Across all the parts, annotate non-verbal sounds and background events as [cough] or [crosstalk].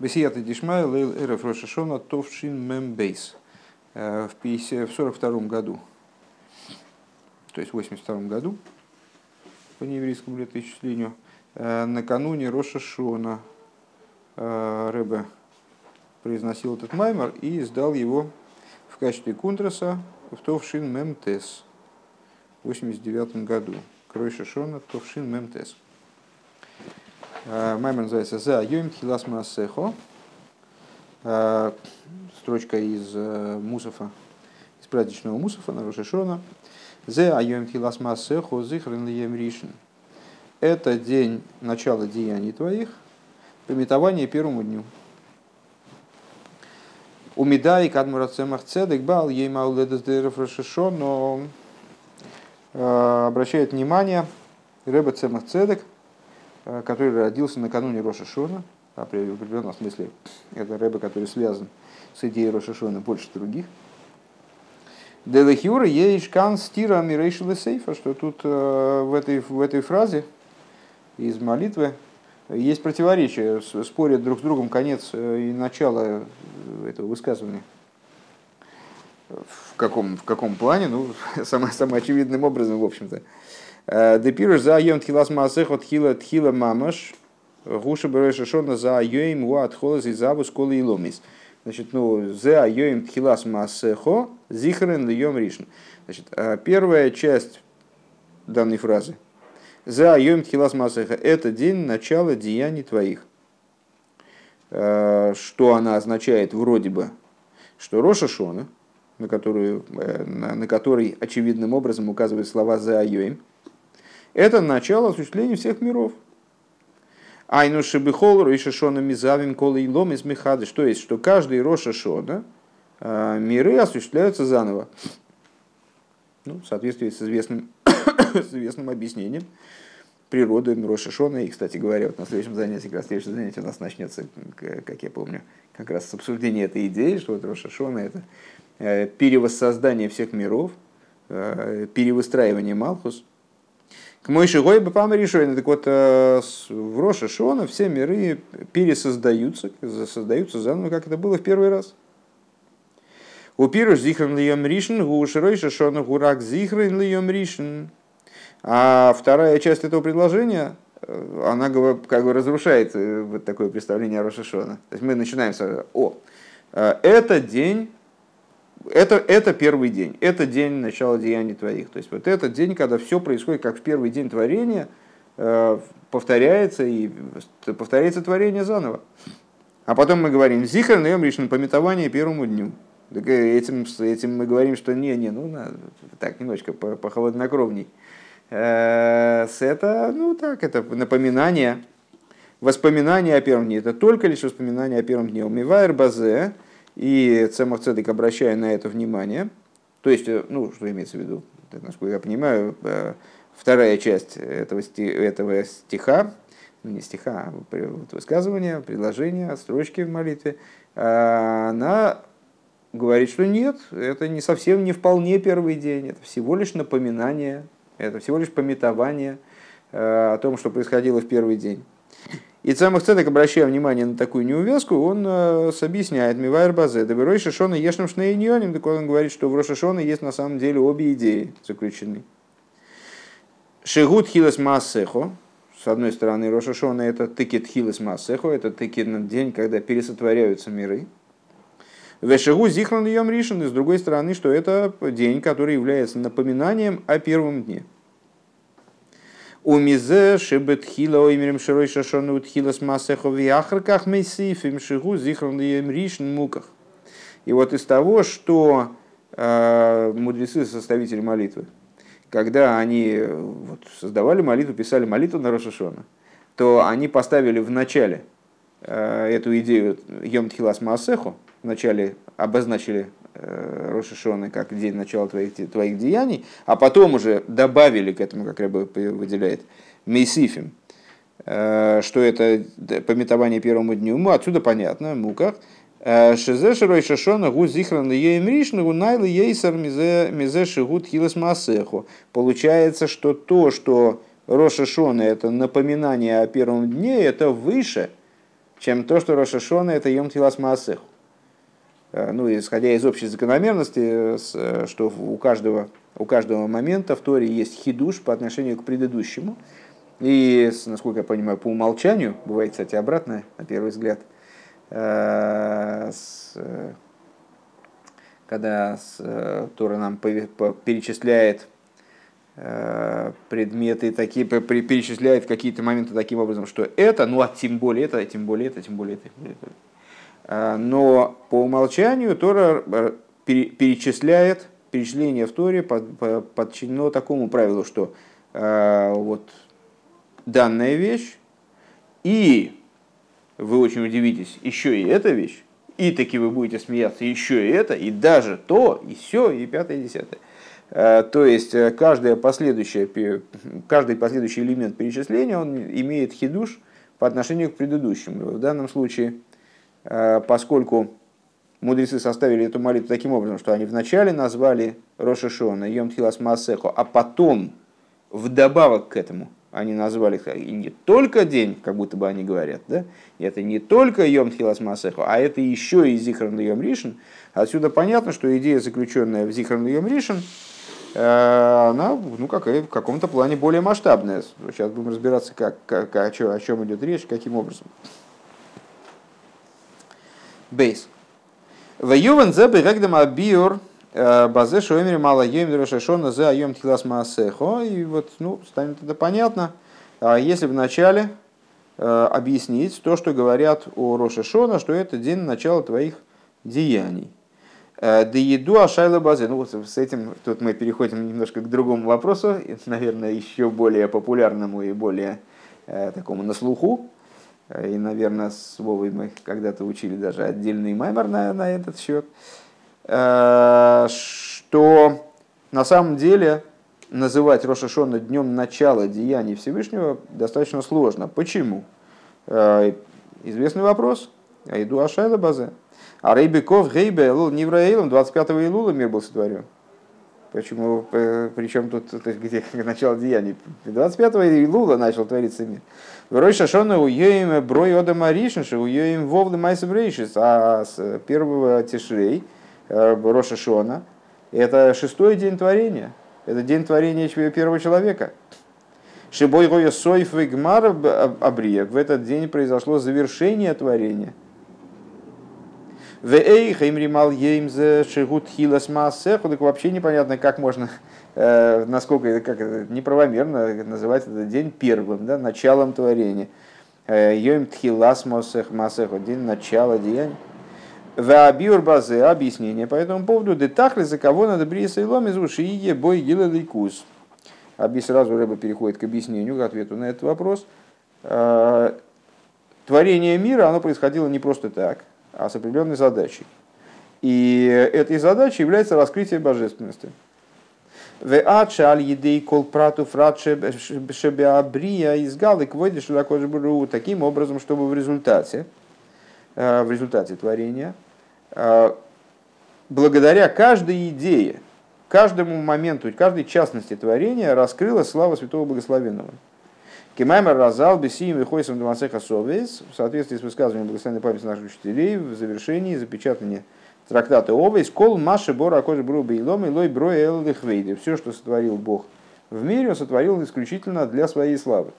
Бесията Дишмай Лейл Эреф Рошашона Товшин Мембейс в 42 году, то есть в 82 году, по нееврейскому летоисчислению, накануне Роша Шона Рэбе произносил этот маймер и сдал его в качестве кунтраса в Товшин Мемтес в 89 году. Крой Шишона Товшин Мемтес. Маймер называется «За йом тхилас маасехо». Строчка из Мусафа, из праздничного Мусафа на Рошишона. «Зе айом тхилас маасехо зихрен лием ришен». Это день начала деяний твоих, пометование первому дню. У Медай Кадмурацемах Цедек Бал Еймауледес Дерев Рошишон, но обращает внимание Рэба Цемах Цедек – Э, который родился накануне Роша Шона, а в определенном смысле это Рэбе, который связан с идеей Роша Шона больше других. Делехюра еишкан стира мирейшила сейфа, что тут э, в этой, в этой фразе из молитвы есть противоречие, спорят друг с другом конец э, и начало этого высказывания. В каком, в каком плане? Ну, [laughs] самым, самым очевидным образом, в общем-то. Депирыш за йом тхилас маасех от хила тхила мамаш, гуша береша шона за йоим уа отхолас и забу сколы и ломис. Значит, ну, за йоим тхилас маасехо зихрен йом ришн. Значит, первая часть данной фразы. За йоим тхилас маасеха. Это день начала деяний твоих. Что она означает вроде бы? Что Роша Шона, на, которую, на, на который очевидным образом указывают слова за Айоим, это начало осуществления всех миров. Айну шибихол ройшашона мизавим кола илом из мехады. Что есть, что каждый рошашона а, миры осуществляются заново. Ну, в соответствии с известным, [coughs] с известным объяснением природы Рошашона. И, кстати говоря, вот на следующем занятии, как раз следующее занятие у нас начнется, как я помню, как раз с обсуждения этой идеи, что вот Рошашона это э, перевоссоздание всех миров, э, перевыстраивание Малхус – к мой шигой бы решение. Так вот, э, в Роша Шона все миры пересоздаются, создаются заново, как это было в первый раз. У пируш зихрен льем ришен, у широйша шона гурак зихрен льем ришен. А вторая часть этого предложения, э, она как бы разрушает э, вот такое представление о Роша Шона. То есть мы начинаем с «О, это день это, это первый день, это день начала деяний твоих. То есть вот этот день, когда все происходит как в первый день творения, э, повторяется и повторяется творение заново. А потом мы говорим, зихар наем решен пометование первому дню. Так э, этим, этим мы говорим, что не, не, ну надо, так немножко похолоднокровней. Э, это, ну так, это напоминание, воспоминание о первом дне. Это только лишь воспоминание о первом дне. Умивайр базе, и Цемах Цедек, обращая на это внимание, то есть, э, ну, что имеется в виду, насколько я понимаю, э, вторая часть этого, этого стиха, ну не стиха, а высказывания, предложения, строчки в молитве, э, она говорит, что нет, это не совсем не вполне первый день, это всего лишь напоминание, это всего лишь пометование о том, что происходило в первый день. И Цамах Цедек, обращая внимание на такую неувязку, он э, объясняет Мивайр Базе, Даберой Шишона Ешным Шнейньоним, так он говорит, что в Рошашона есть на самом деле обе идеи заключены. Шигут Хилас Массехо, с одной стороны, Рошашона это тыкет Хилас Массехо, это тыкет день, когда пересотворяются миры. Вешегу Зихран Йом Ришин, и с другой стороны, что это день, который является напоминанием о первом дне. У мизе шибет хила оймерем широй шашону утхила с массехо в яхраках мейсифим шигу зихрон ришн муках. И вот из того, что э, мудрецы, составители молитвы, когда они вот, создавали молитву, писали молитву на Рошашона, то они поставили в начале э, эту идею Йом Тхилас Маасеху, вначале обозначили Э, Рошишоны как день начала твоих, твоих деяний, а потом уже добавили к этому, как Рэбе выделяет, Мейсифим, э, что это пометование первому дню. Ну, отсюда понятно, муках. Э, шизе широй шашона гу зихран ейм ришна гу найлы ейсар мизе шигут хилас масеху. Получается, что то, что Рошашона это напоминание о первом дне, это выше, чем то, что Рошашона это Йом Тилас Маасеху. Ну, исходя из общей закономерности, что у каждого, у каждого момента в Торе есть хидуш по отношению к предыдущему. И, насколько я понимаю, по умолчанию, бывает, кстати, обратно, на первый взгляд, когда Тора нам перечисляет Э, предметы такие, перечисляет какие-то моменты таким образом, что это, ну а тем более это, тем более это. Тем более это. Э, но по умолчанию Тора э, перечисляет, перечисление в Торе подчинено такому правилу, что вот данная вещь и вы очень удивитесь, еще и эта вещь, и таки вы будете смеяться, еще и это, и даже то, и все, и пятое, и десятое. Э, то есть э, каждое последующее, каждый последующий элемент перечисления он имеет хидуш по отношению к предыдущему. В данном случае, э, поскольку мудрецы составили эту молитву таким образом, что они вначале назвали Рошашона, Йом Маасехо, а потом, вдобавок к этому, они назвали и не только день, как будто бы они говорят, да? это не только Йом Тхилас Маасехо, а это еще и Зихран Йом Ришин. Отсюда понятно, что идея, заключенная в Зихран Йом Ришин, Э, она ну, как, в каком-то плане более масштабная. Сейчас будем разбираться, как, как, о, чем, о чем идет речь, каким образом. Бейс. Ваюван зе бирегдам абиур э, базе шоемери мала йем дрошашона зе айом тхилас маасехо. И вот, ну, станет это понятно. А если вначале э, объяснить то, что говорят о Рошашона, что это день начала твоих деяний. Э, да еду Ашайла Базе. Ну вот с этим тут мы переходим немножко к другому вопросу, наверное, еще более популярному и более э, такому на слуху. Э, и, наверное, с Вовой мы когда-то учили даже отдельный маймер на, на этот счет. Что на самом деле называть Рошашона днем начала деяний Всевышнего достаточно сложно. Почему? Известный вопрос. Айду Ашайла Базе. А Рейбеков Гейбе Нивраилом 25 Илула мир был сотворен. Почему, причем тут то есть, где [laughs] начало деяний? 25 Илула начал твориться мир. Врой Шашона уеем брой ода маришнши, уеем вовлы майсабрейшис, а с первого тишрей, э, Роша Шона, это шестой день творения. Это день творения первого человека. Шибой Гоя Сойф Гмар Абрия. В этот день произошло завершение творения – Вейх имримал еймзе шигут хилас маасеху, так вообще непонятно, как можно, э, насколько это как неправомерно называть этот день первым, да, началом творения. Э, Йом тхилас маасеху, день начала деяния. Ваабиур базе, объяснение по этому поводу, детахли за кого надо бриса и лом из уши бой гила лейкус. Аби сразу рыба переходит к объяснению, к ответу на этот вопрос. Э, творение мира, оно происходило не просто так а с определенной задачей. И этой задачей является раскрытие божественности. Таким образом, чтобы в результате, э, в результате творения, э, благодаря каждой идее, каждому моменту, каждой частности творения раскрылась слава Святого Благословенного. Кемаймер разал бесием и хойсом дамасеха совес, в соответствии с высказыванием благословенной памяти наших учителей, в завершении запечатания трактата Овейс, кол маши бора акожи бру бейлом и лой бро элдехвейди. Все, что сотворил Бог в мире, он сотворил исключительно для своей славы.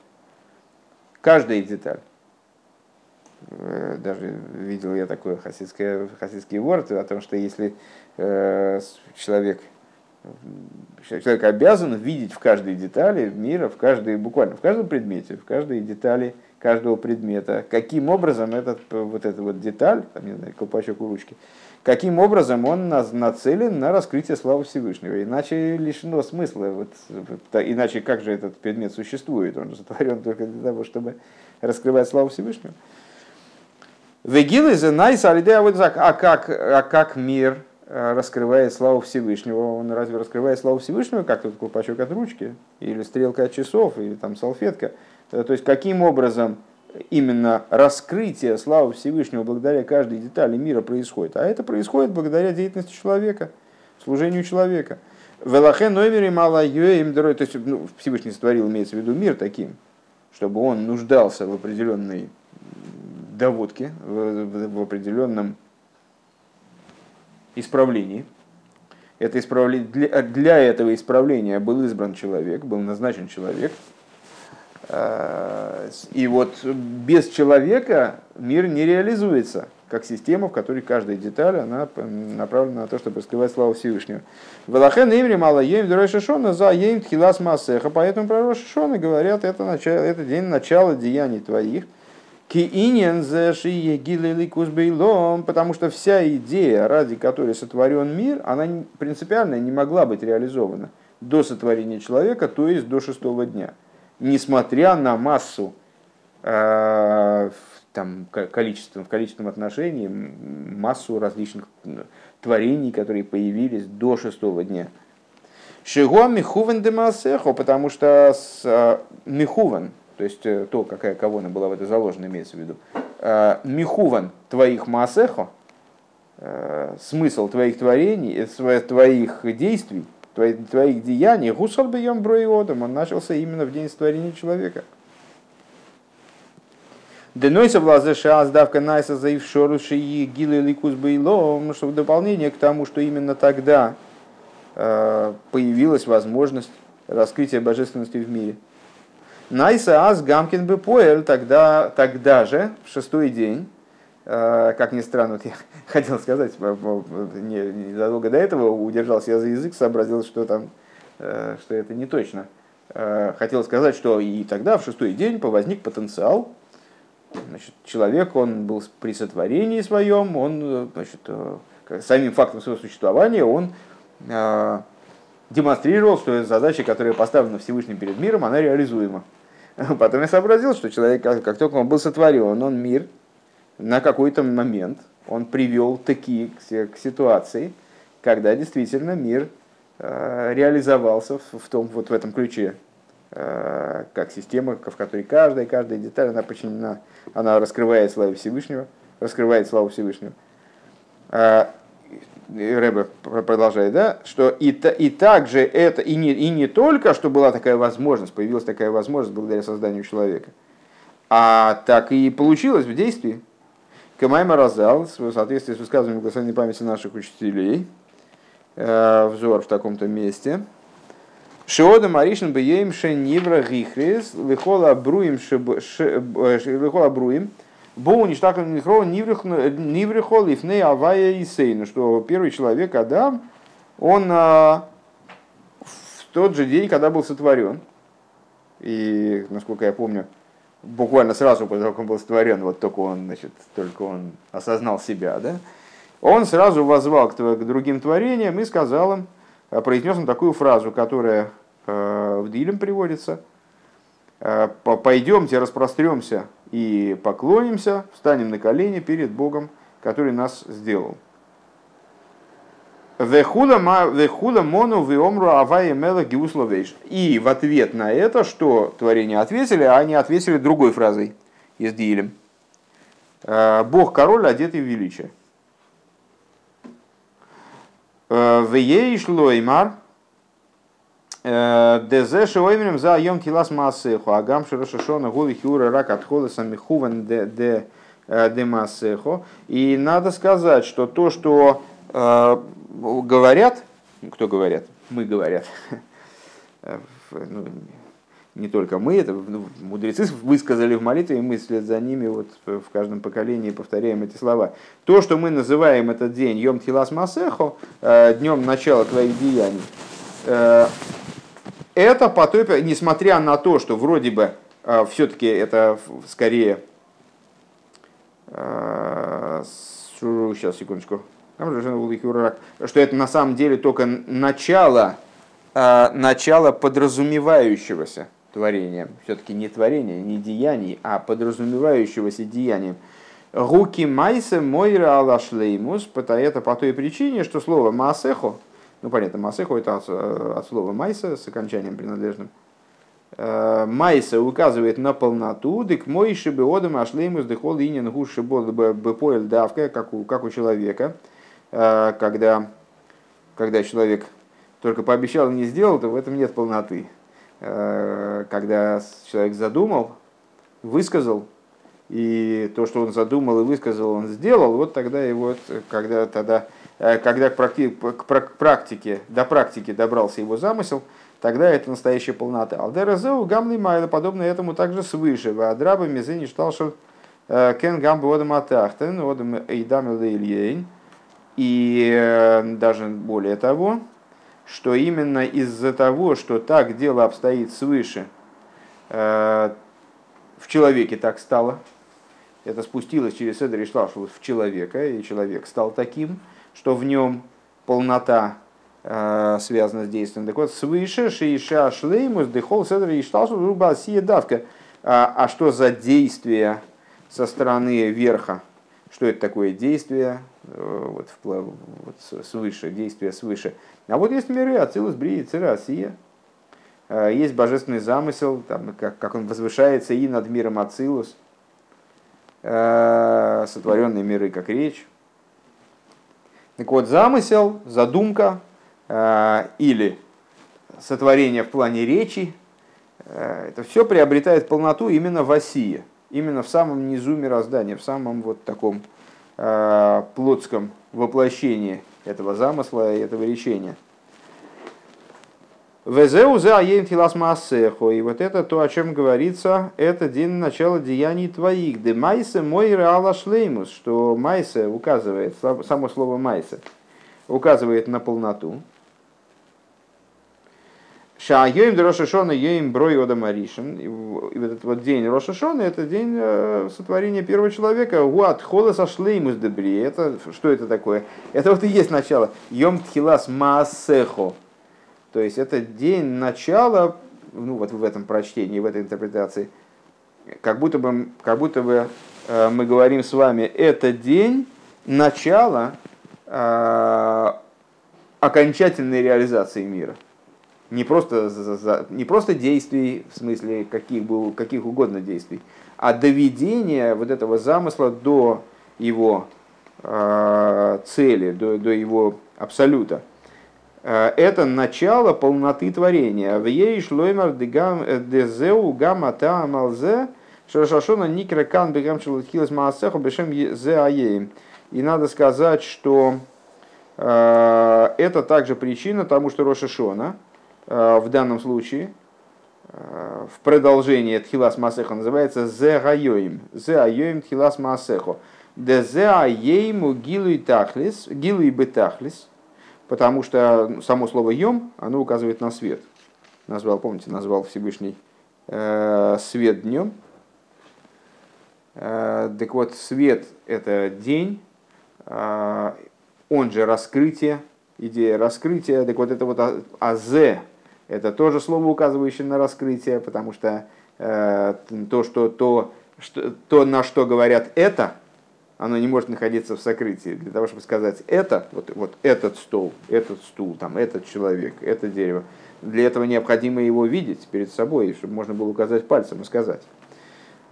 Каждая деталь. Э, даже видел я такое хасидское, хасидский ворд о том, что если э, человек Человек обязан видеть в каждой детали мира, в каждой, буквально в каждом предмете, в каждой детали каждого предмета, каким образом этот, вот эта вот деталь, там, не знаю, колпачок у ручки, каким образом он нацелен на раскрытие славы Всевышнего. Иначе лишено смысла. Вот, иначе как же этот предмет существует? Он сотворен только для того, чтобы раскрывать славу Всевышнего. Вегилы за найс а как, а как мир Э, раскрывает славу Всевышнего. Он разве раскрывает славу Всевышнего, как тут колпачок от ручки, или стрелка от часов, или там салфетка. Э, то есть, каким образом именно раскрытие славы Всевышнего благодаря каждой детали мира происходит. А это происходит благодаря деятельности человека, служению человека. Велахе номере мало им то есть ну, Всевышний сотворил, имеется в виду мир таким, чтобы он нуждался в определенной доводке, в, в определенном исправлении. Это исправление, для, для этого исправления был избран человек, был назначен человек. И вот без человека мир не реализуется как система, в которой каждая деталь она направлена на то, чтобы раскрывать славу Всевышнего. Велахен имри мало ем шишона за ем тхилас массеха. Поэтому про Шишона говорят, это, начало, это день начала деяний твоих. Потому что вся идея, ради которой сотворен мир, она принципиально не могла быть реализована до сотворения человека, то есть до шестого дня. Несмотря на массу э, там, количеством, в количественном отношении массу различных творений, которые появились до шестого дня. Шиго михуван демасехо, потому что с михуван, то есть э, то, какая кавона была в это заложена, имеется в виду, а, михуван твоих маасехо, э, смысл твоих творений, э, твоих действий, твоих, деяний, гусал бьем броиодом, он начался именно в день створения человека. Денойса влазе шаас давка найса заив шоруши и гилы ликус было, что в дополнение к тому, что именно тогда появилась возможность раскрытия божественности в мире. Найса аз гамкин бы поэль тогда, тогда же, в шестой день, э, как ни странно, вот я [laughs] хотел сказать, незадолго до этого удержался я за язык, сообразил, что там, э, что это не точно. Хотел сказать, что и тогда, в шестой день, возник потенциал Значит, человек, он был при сотворении своем, он, значит, э, самим фактом своего существования, он э, демонстрировал, что задача, которая поставлена Всевышним перед миром, она реализуема. [laughs] Потом я сообразил, что человек, как, как только он был сотворен, он мир на какой-то момент, он привел такие к, к ситуации, когда действительно мир э, реализовался в, в, том, вот в этом ключе, Э, как система, в которой каждая, каждая деталь, она подчинена, она раскрывает славу Всевышнего, раскрывает славу Всевышнего. Э, Рэбе продолжает, да, что и, и также это, и не, и не только, что была такая возможность, появилась такая возможность благодаря созданию человека, а так и получилось в действии. Камайма Разал, в соответствии с высказыванием благословенной памяти наших учителей, э, взор в таком-то месте – Шиода Маришин Беем Шенивра Гихрис, Лихола Бруим, Лихола Бруим, Боу Ништахан Нихро Ниврихол Ифней Авая и Сейну, что первый человек, Адам, он в тот же день, когда был сотворен, и, насколько я помню, буквально сразу после того, как он был сотворен, вот только он, значит, только он осознал себя, да, он сразу возвал к, к другим творениям и сказал им, произнес он такую фразу, которая Э, в Дилем приводится. Э, Пойдемте, распростремся и поклонимся, встанем на колени перед Богом, который нас сделал. Вехуда мону виомру авая мела гиусловейш. И в ответ на это, что творение ответили, а они ответили другой фразой из Дилем. «Э, Бог король, одетый в величие. Вееш лоймар, Дезе шоимрем за йом килас маасехо, агам широшашона гули хиура рак отхода самихуван де де де маасехо. И надо сказать, что то, что э, говорят, кто говорят, мы говорят, ну, не только мы, это ну, мудрецы высказали в молитве, и мы вслед за ними вот в каждом поколении повторяем эти слова. То, что мы называем этот день Йом Тилас Масехо, днем начала твоих деяний, это по той, несмотря на то, что вроде бы э, все-таки это скорее, э, сейчас секундочку, что это на самом деле только начало, э, начало подразумевающегося творения, все-таки не творения, не деяний, а подразумевающегося деянием. Руки майса мойра алашлеймус, это по той причине, что слово маасехо, ну, понятно, Масеху это от, от слова майса с окончанием принадлежным. Э, майса указывает на полноту, дык мой шибеодам ашлеймус дыхол инин гуш бепоэль давка, как у, как у человека, э, когда, когда человек только пообещал и не сделал, то в этом нет полноты. Э, когда человек задумал, высказал и то, что он задумал и высказал, он сделал, вот тогда его, когда, тогда, когда к, практи, к практике, до практики добрался его замысел, тогда это настоящая полнота. Алдеразеу гамли майла, подобно этому также свыше. Вадраба мизени штал, что кен гам бодам атахтен, одам эйдам ильейн. И э, даже более того, что именно из-за того, что так дело обстоит свыше, э, в человеке так стало, это спустилось через Эдер и в человека, и человек стал таким, что в нем полнота э, связана с действием. Так вот, свыше шииша шлеймус дехол Седер и Шлашул давка. А, а что за действие со стороны верха? Что это такое действие? Э, вот, вот свыше, действие свыше. А вот есть миры, Ацилус, Брии, Цирасия. Э, есть божественный замысел, там, как, как он возвышается и над миром Ацилус. Э, сотворенные миры, как речь. Так вот, замысел, задумка или сотворение в плане речи, это все приобретает полноту именно в осие, именно в самом низу мироздания, в самом вот таком Э, плотском воплощении этого замысла и этого речения. Везеу за аен тилас маасехо. И вот это то, о чем говорится, это день начала деяний твоих. Де майсе мой реала шлеймус, что майсе указывает, само слово майсе, указывает на полноту. Шаайоим до Рошашона Йоим Брой Ода Маришин. И вот этот вот день Рошашона это день э, сотворения первого человека. Уат Хола Сашлеймус Дебри. Это что это такое? Это вот и есть начало. Йом Тхилас Маасехо. То есть это день начала, ну вот в этом прочтении, в этой интерпретации, как будто бы, как будто бы э, мы говорим с вами, это день начала э, окончательной реализации мира не просто, не просто действий, в смысле каких, был, каких угодно действий, а доведение вот этого замысла до его э, цели, до, до его абсолюта. Э, это начало полноты творения. В ей шлоймар дезеу гамма таамалзе шашашона никра бегам челатхилас маасеху бешем зе аеем. И надо сказать, что э, это также причина тому, что Рошашона, Э, в данном случае э, в продолжение Тхилас Масеха называется Зе Гайоим. Зе Айоим Тхилас Масехо. Де Зе Айейму Гилуй Тахлис, Гилуй Бетахлис, потому что само слово Йом, оно указывает на свет. Назвал, помните, назвал Всевышний э, свет днем. Э, так вот, свет – это день, э, он же раскрытие, идея раскрытия. Так вот, это вот азе, это тоже слово, указывающее на раскрытие, потому что э, то, что, то, что, то, на что говорят это, оно не может находиться в сокрытии. Для того, чтобы сказать это, вот, вот этот стол, этот стул, там, этот человек, это дерево, для этого необходимо его видеть перед собой, чтобы можно было указать пальцем и сказать.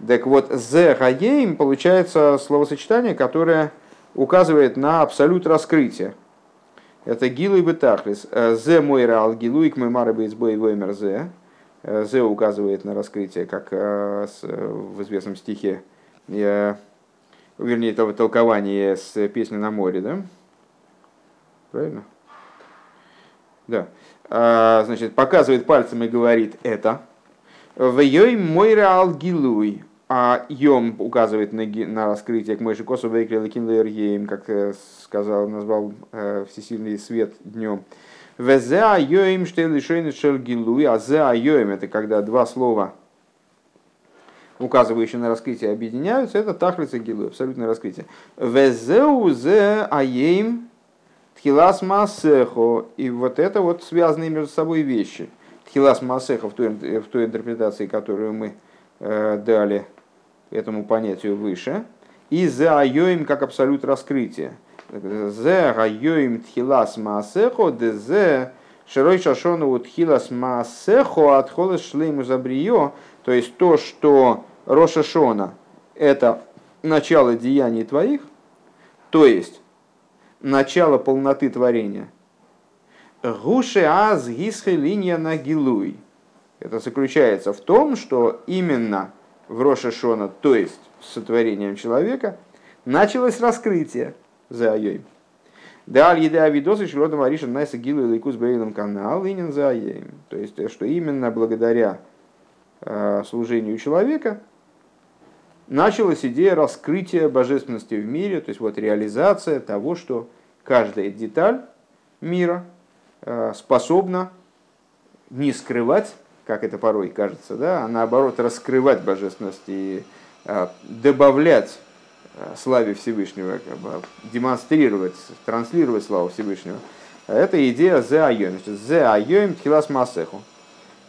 Так вот, «зе гаейм» получается словосочетание, которое указывает на абсолют раскрытия. Это гилуй бетахлис. Зе мой рал гилуй к мой марабейс бой воймер зе. Зе указывает на раскрытие, как э, в известном стихе, вернее, это толкование с песни на море, да? Правильно? Да. Значит, показывает пальцем и говорит это. В мой реал гилуй. А Йом указывает на, на раскрытие к Мойши Косу Вейкрил Кинлер как э, сказал, назвал э, всесильный свет днем. Везе айоим штейлишейн шельгилуй, а зе айоим это когда два слова, указывающие на раскрытие, объединяются, это тахлица гилуй, абсолютное раскрытие. Везеу зе аем тхилас масехо, и вот это вот связанные между собой вещи. Тхилас масехо в той, в той интерпретации, которую мы э, дали этому понятию выше, и за айоим как абсолют раскрытия. Зе айоим тхилас маасехо, де зе широй шашону тхилас маасехо от холес шлейму забрио, то есть то, что Рошашона – это начало деяний твоих, то есть начало полноты творения. Гуше аз гисхе линия на гилуй. Это заключается в том, что именно в Рошашона, то есть с сотворением человека, началось раскрытие за Айой. Да, еда авидосы широда мариша найса гилу и лейкус брейлом канал инин за То есть, что именно благодаря служению человека началась идея раскрытия божественности в мире, то есть вот реализация того, что каждая деталь мира э, способна не скрывать, как это порой кажется, да, а наоборот раскрывать божественность и э, добавлять Э, славе Всевышнего, как бы, демонстрировать, транслировать славу Всевышнего. Это идея «зе айоим». «зе айоим тхилас масеху».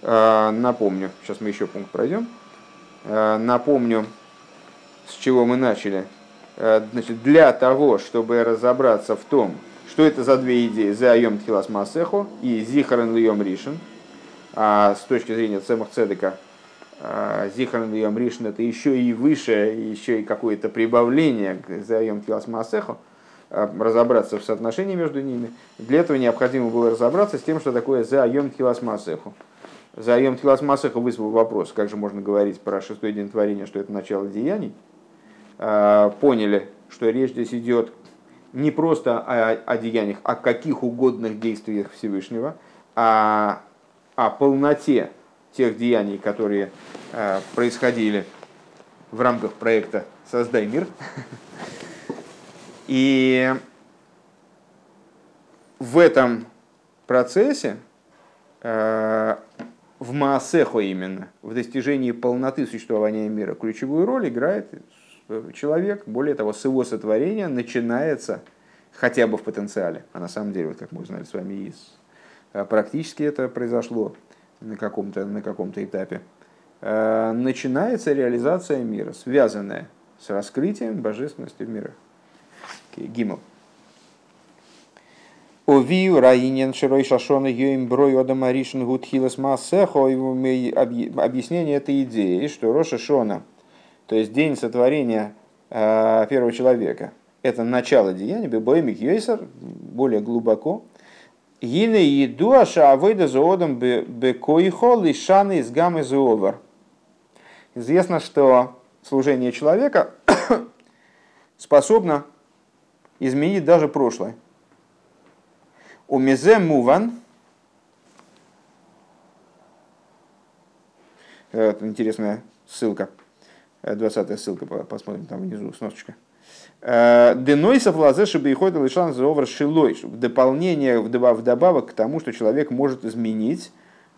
Э, напомню, сейчас мы еще пункт пройдем. Э, напомню, с чего мы начали. Значит, для того, чтобы разобраться в том, что это за две идеи «зе айоим тхилас масеху» и «зихарен льем ришен», а с точки зрения Цемах Цедека – Зихан Йом Ришн это еще и выше, еще и какое-то прибавление к Заем Килас Масеху, а, разобраться в соотношении между ними. Для этого необходимо было разобраться с тем, что такое Заем Килас Масеху. Заем Килас Масеху вызвал вопрос, как же можно говорить про шестой день творения, что это начало деяний. А, поняли, что речь здесь идет не просто о, о деяниях, о каких угодных действиях Всевышнего, а о полноте тех деяний, которые э, происходили в рамках проекта «Создай мир». И в этом процессе, э, в Маасехо именно, в достижении полноты существования мира, ключевую роль играет человек. Более того, с его сотворения начинается хотя бы в потенциале, а на самом деле, вот как мы узнали с вами из э, практически это произошло на каком-то на каком-то этапе, э, начинается реализация мира, связанная с раскрытием божественности в мирах. Гимл. Овию раинен широй шашона йоим брой одама ришен гудхилас маасехо. Объяснение этой идеи, что Роша Шона, то есть день сотворения э, первого человека, это начало деяния, бебоемик йойсер, более глубоко, Гине еду аша авойда зоодом бекоихо лишаны из гаммы зоовар. Известно, что служение человека [coughs] способно изменить даже прошлое. У мезе муван, это интересная ссылка, 20 ссылка, посмотрим там внизу, сносочка. Э, Денойсов лазе шибейхойд лишан зовар шилой. В дополнение, вдобавок к тому, что человек может изменить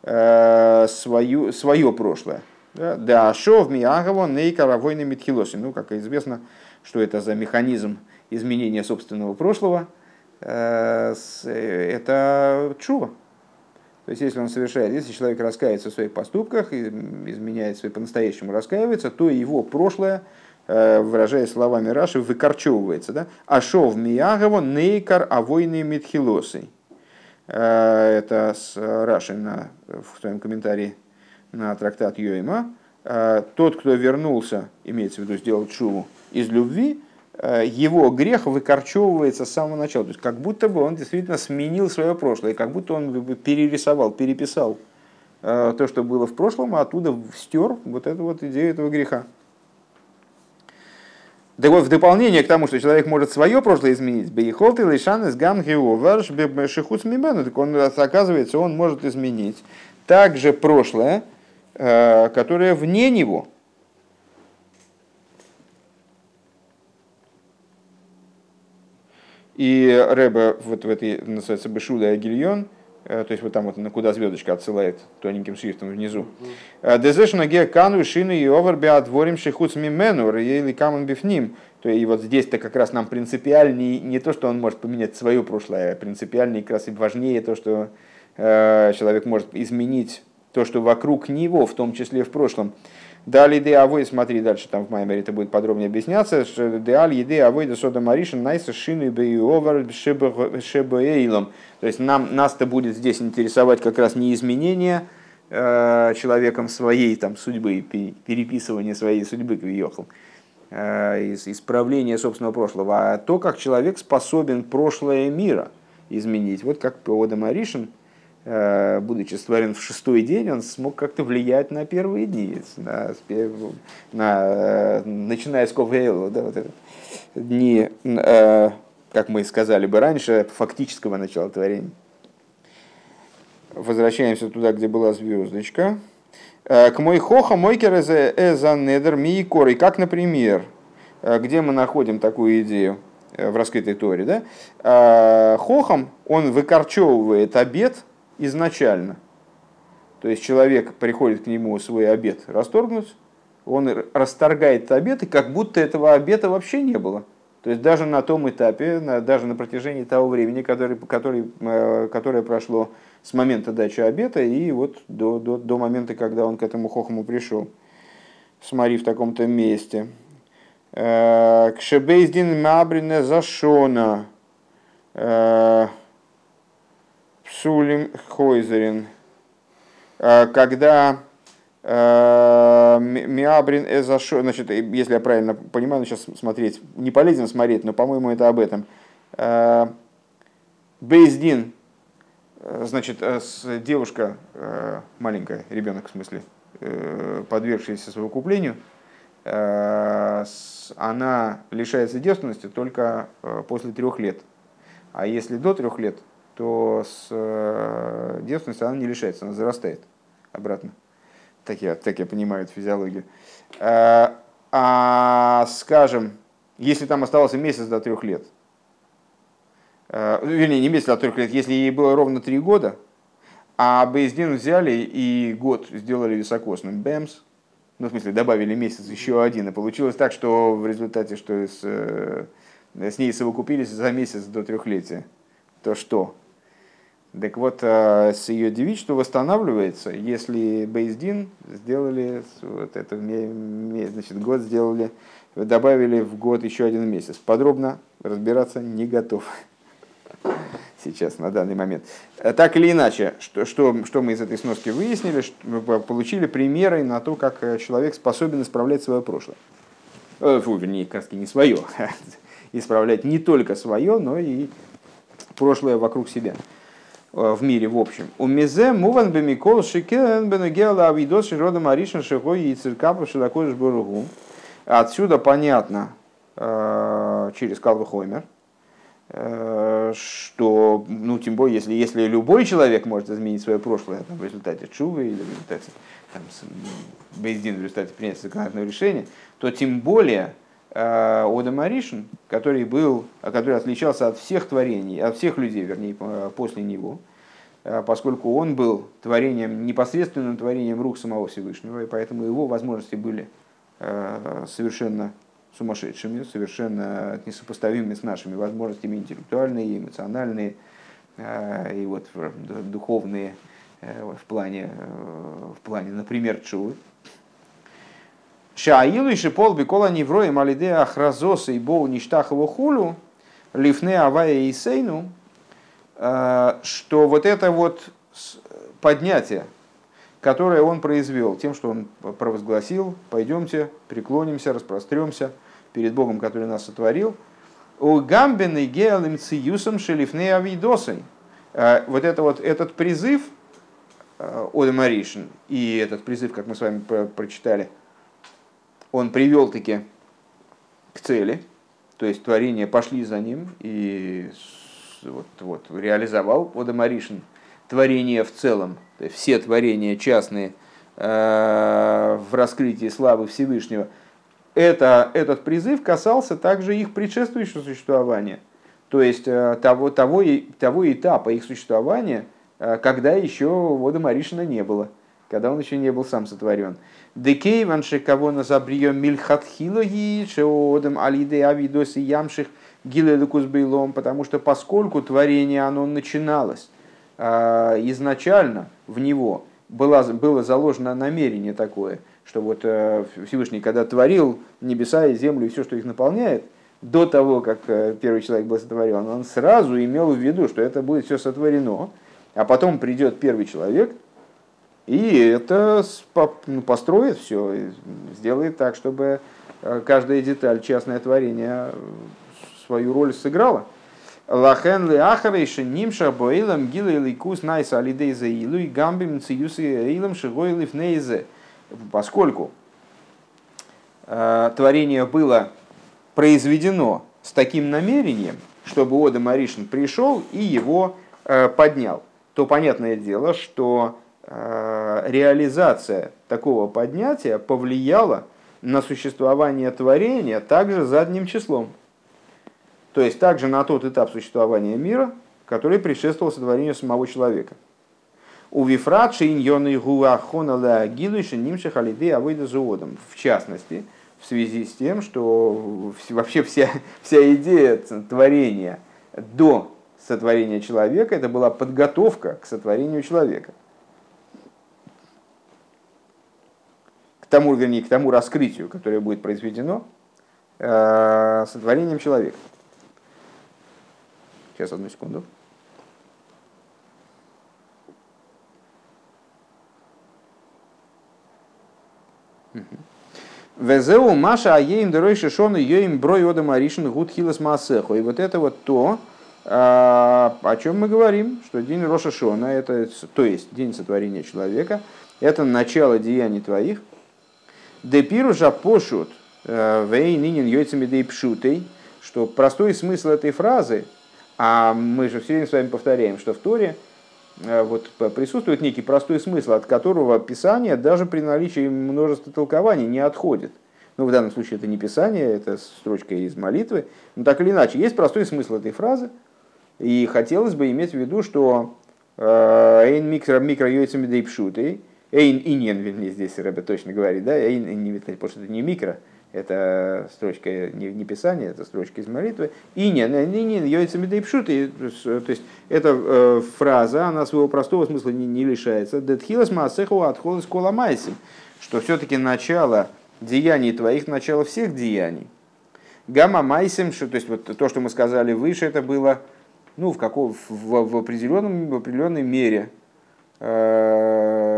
э, свою, свое прошлое. Да, ашов миагаво нейкаравойны митхилоси. Ну, как известно, что это за механизм изменения собственного прошлого. Э, это чува. То есть, если он совершает, если человек раскается в своих поступках, изменяет свои по-настоящему раскаивается, то его прошлое Э, выражаясь словами Раши, выкорчевывается. Да? Ашов миягово нейкар авойны митхилосой. Э, это с Раши на, в своем комментарии на трактат Йоима. Э, тот, кто вернулся, имеется в виду сделал чуву из любви, его грех выкорчевывается с самого начала. То есть как будто бы он действительно сменил свое прошлое, как будто он перерисовал, переписал то, что было в прошлом, а оттуда стер вот эту вот идею этого греха. Так вот, в дополнение к тому, что человек может свое прошлое изменить, бейхолт и лишан из гамгиоварш шихуц мимену, так он, оказывается, он может изменить также прошлое, э, которое вне него. И Рэба вот в этой, называется, Бешуда Агильон, Э, то есть вот там вот куда звездочка отсылает тоненьким шрифтом внизу. Э, Дезешна ге кану шины и овербиа дворим шихуц мимену или камон бифним. То и вот здесь-то как раз нам принципиальнее не то, что он может поменять свое прошлое, а принципиальнее как раз и важнее то, что э, человек может изменить то, что вокруг него, в том числе в прошлом. Далее де авой, смотри дальше, там в Маймере это будет подробнее объясняться, что де аль еде авой де сода маришин найса шины бейовар шебеейлом. То есть нам, нас-то будет здесь интересовать как раз не изменение э, человеком своей там, судьбы, переписывание своей судьбы, квиехал, э, исправление собственного прошлого, а то, как человек способен прошлое мира изменить. Вот как Пеода Маришин, будучи створен в шестой день, он смог как-то влиять на первые дни, на, на, начиная с Ковейла, да, вот дни, как мы сказали бы раньше, фактического начала творения. Возвращаемся туда, где была звездочка. К мой хоха мойкер эза недер ми и Как, например, где мы находим такую идею в раскрытой торе, да? Хохом он выкорчевывает обед изначально. То есть человек приходит к нему свой обед расторгнуть, он расторгает обед, и как будто этого обета вообще не было. То есть даже на том этапе, даже на протяжении того времени, который, который, э, которое прошло с момента дачи обета и вот до, до, до момента, когда он к этому хохому пришел. Смотри в таком-то месте. Э, Кшебейздин Мабрине Зашона. Э, Псулим Хойзерин. Когда Э, Миабрин Эзашо, значит, если я правильно понимаю, сейчас смотреть, не полезно смотреть, но, по-моему, это об этом. Э, Бейздин, э, значит, девушка, маленькая, ребенок в смысле, подвергшаяся совокуплению, она лишается девственности только после трех лет. А если до трех лет, то с девственностью она не лишается, она зарастает обратно. Так я, так я понимаю эту физиологию. А, а, скажем, если там оставался месяц до трех лет, а, вернее, не месяц до трех лет, если ей было ровно три года, а Бейздин взяли и год сделали високосным, бэмс, ну, в смысле, добавили месяц, еще один, и получилось так, что в результате, что с, э, с ней совокупились за месяц до трехлетия, то что? Так вот, э, с ее девичеством восстанавливается, если Бейздин сделали, вот это, значит, год сделали, добавили в год еще один месяц. Подробно разбираться не готов [laughs] сейчас, на данный момент. Э, так или иначе, что, что, что мы из этой сноски выяснили, что получили примеры на то, как э, человек способен исправлять свое прошлое. Фу, вернее, как не свое. [laughs] Исправлять не только свое, но и прошлое вокруг себя. Э, в мире в общем. У мизе муван бемикол шикен бенегела авидос широда маришин шихой и циркапа шилакодыш буругу. Отсюда понятно э, через Калвахоймер, э, что, ну, тем более, если, если любой человек может изменить свое прошлое там, в результате чувы или в результате там, Бейздин в результате принятия законодательного решения, то тем более Ода Маришин, который был, который отличался от всех творений, от всех людей, вернее, после него, э, поскольку он был творением, непосредственным творением рук самого Всевышнего, и поэтому его возможности были э, совершенно сумасшедшими, совершенно несопоставимыми с нашими возможностями интеллектуальные, эмоциональные и вот духовные в плане, в плане например, чувы. Шаилу и шипол бикола невроем алиде ахразоса и боу ништахову хулю, лифне авая и сейну, э, что вот это вот поднятие, которое он произвел тем, что он провозгласил, пойдемте, преклонимся, распростремся перед Богом, который нас сотворил, у гамбен и геалим циюсом шелифне авидосой. Э, вот это вот этот призыв э, Ода Маришин и этот призыв, как мы с вами прочитали – он привел таки к цели, то есть творения пошли за ним и вот, вот, реализовал Водомаришин творение в целом, то есть все творения частные э, в раскрытии славы Всевышнего. Это, этот призыв касался также их предшествующего существования, то есть э, того, того, того этапа их существования, э, когда еще Водомаришина не было, когда он еще не был сам сотворен. Декейван кого на забрием мильхатхилоги, шеодем алиде авидоси ямших гилелукус бейлом, потому что поскольку творение оно начиналось а, изначально в него, было, было заложено намерение такое, что вот э, Всевышний, когда творил небеса и землю и все, что их наполняет, до того, как э, первый человек был сотворен, он сразу имел в виду, что это будет все сотворено, а потом придет первый человек, и это ну, построит все, сделает так, чтобы э, каждая деталь, частное творение, свою роль сыграла. Лахен ли ахарейши нимша боилам гилы ликус найса алидей за илу и гамбим циюсы эйлам шигой лифнейзе. Поскольку э, творение было произведено с таким намерением, чтобы Ода Маришин пришел и его э, поднял, то понятное дело, что э, реализация такого поднятия повлияла на существование творения также задним числом. То есть также на тот этап существования мира, который предшествовал сотворению самого человека. У Вифрат Шиньоны Гуахона Гилуша Нимша Халиды Авойда Зуодом. В частности, в связи с тем, что вообще вся, [laughs] вся идея творения до сотворения человека это была подготовка к сотворению человека. Тому, вернее, к тому раскрытию, которое будет произведено э, сотворением человека. Сейчас, одну секунду. Везеу Маша Аеим Дерой Шишона Йоим Брой Ода Маришин Гуд Хилас Маасеху. И вот это вот то, а, о чем мы говорим, что день Роша Шона, это, то есть день сотворения человека, это начало деяний твоих. Депиру жапошут э, вей нинин йойцами дей пшутей, что простой смысл этой фразы – а мы же все время с вами повторяем, что в Торе э, вот, присутствует некий простой смысл, от которого Писание даже при наличии множества толкований не отходит. Ну, в данном случае это не Писание, это строчка из молитвы. Но так или иначе, есть простой смысл этой фразы. И хотелось бы иметь в виду, что э, «эйн микро микро йойцами дейпшутой», «эйн иньен», вернее, здесь Рэбе точно говорит, да, «эйн», не, потому что это не микро, это строчка не, не писания, это строчка из молитвы. И не, не, не, йойцами дейпшут, то есть эта э, фраза, она своего простого смысла не, не лишается. Детхилас маасеху отхолос коламайсим, что все-таки начало деяний твоих, начало всех деяний. Гамма майсим, что, то есть вот то, что мы сказали выше, это было ну, в, каком, в, в, определенном, в определенной мере э,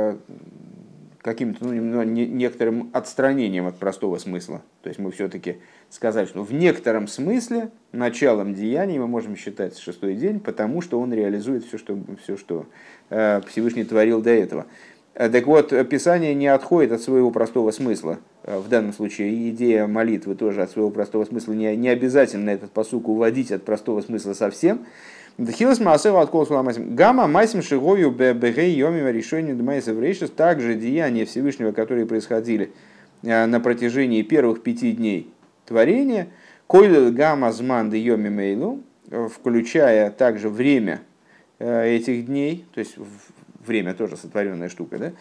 каким-то ну, некоторым отстранением от простого смысла. То есть мы все-таки сказали, что в некотором смысле началом деяния мы можем считать шестой день, потому что он реализует все, что, все, что э, Всевышний творил до этого. Э, так вот, Писание не отходит от своего простого смысла. Э, в данном случае идея молитвы тоже от своего простого смысла. Не, не обязательно этот посук уводить от простого смысла совсем. Дхилас Маасева от Колсула Масим. Гамма Масим Шигою Бегей Йомива решение Дмайса Врейшис. Также деяния Всевышнего, которые происходили э, на протяжении первых пяти дней творения. Койлел Гамма Зман Йоми Мейлу. Включая также время э, этих дней, то есть время тоже сотворенная штука, да?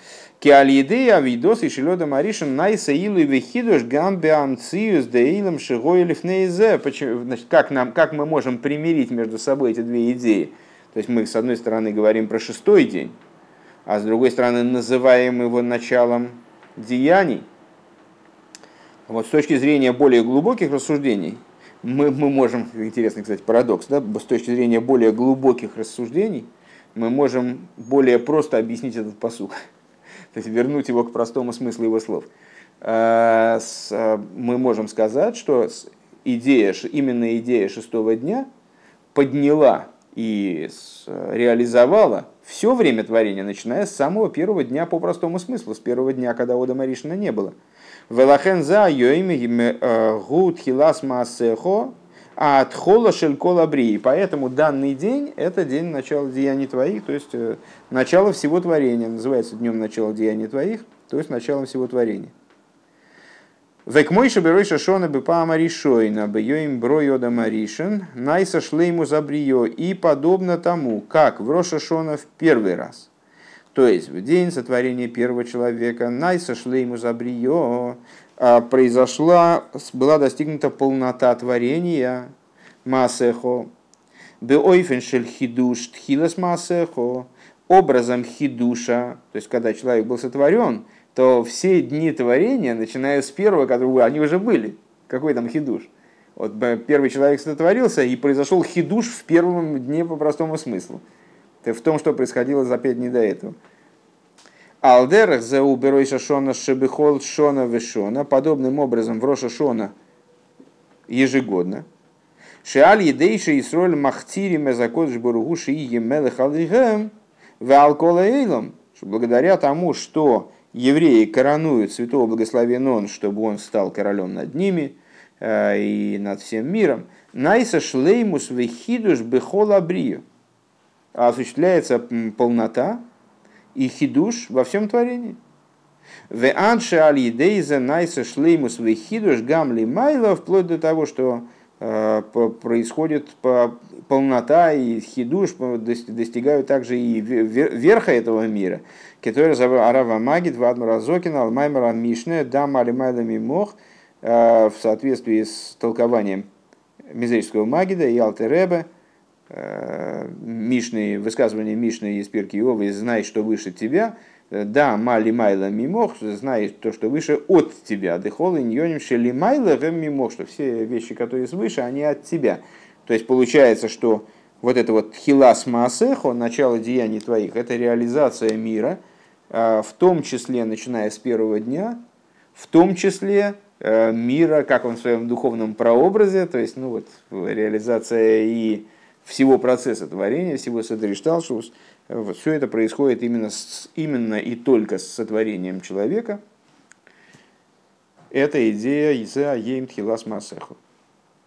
Киалидея видос и шилода маришин найса илу и вехидуш гамбе амциюс деилом шигой лифнейзе. Значит, как, нам, как мы можем примирить между собой эти две идеи? То есть мы с одной стороны говорим про шестой день, а с другой стороны называем его началом деяний. Вот с точки зрения более глубоких рассуждений, мы, мы можем, интересный, кстати, парадокс, да, с точки зрения более глубоких рассуждений – мы можем более просто объяснить этот посук, то есть вернуть его к простому смыслу его слов. А, а, мы можем сказать, что идея, именно идея шестого дня подняла и реализовала все время творения, начиная с самого первого дня по простому смыслу, с первого дня, когда Ода Маришина не было. Велахен за йоими э, гуд хилас маасехо а от хола шелькола брии. Поэтому данный день – это день начала деяний твоих, то есть э, начало всего творения. Называется днем начала деяний твоих, то есть началом всего творения. Век мой шаберой шашона бы по амаришойна, бы йоим бройода маришин, найса шлейму забрио, и подобно тому, как в Рошашона в первый раз. То есть в день сотворения первого человека, найса шлейму забрио, произошла, была достигнута полнота творения Маасехо, Беойфеншель хидуш тхилас Маасехо, образом хидуша, то есть когда человек был сотворен, то все дни творения, начиная с первого, которого они уже были. Какой там хидуш? Вот первый человек сотворился, и произошел хидуш в первом дне по простому смыслу. В том, что происходило за пять дней до этого. Алдерах за уберой шашона шебихол шона вешона. Подобным образом в Роша Шона ежегодно. Шеаль едейши Исроль махтири мезакодж бургуши и алихем в алколейлом. Благодаря тому, что евреи коронуют святого благословен чтобы он стал королем над ними э, и над всем миром, найса шлеймус вехидуш бехола брию. Осуществляется полнота и хидуш во всем творении. В анше аль едейза найса шлеймус вехидуш гамли майла, вплоть до того, что э, происходит полнота и хидуш достигают также и верха этого мира. Который Арава Магид, Вадмар Азокин, Алмаймар Мишне, Дам Алимайда Мимох, э, в соответствии с толкованием Мизрического Магида и Алтеребе, Мишны, высказывание Мишны из Пирки Иовы, знай, что выше тебя, да, мали майла мимох, знай то, что выше от тебя. Дехол иньоним шели майла мимох, что все вещи, которые свыше, они от тебя. То есть получается, что вот это вот хилас маасехо, начало деяний твоих, это реализация мира – Э, в том числе, начиная с первого дня, в том числе э, мира, как он в своем духовном прообразе, то есть ну вот, реализация и всего процесса творения, всего Седришталшус, вот, все это происходит именно, с, именно и только с сотворением человека. Это идея Иза Ейм Масеху.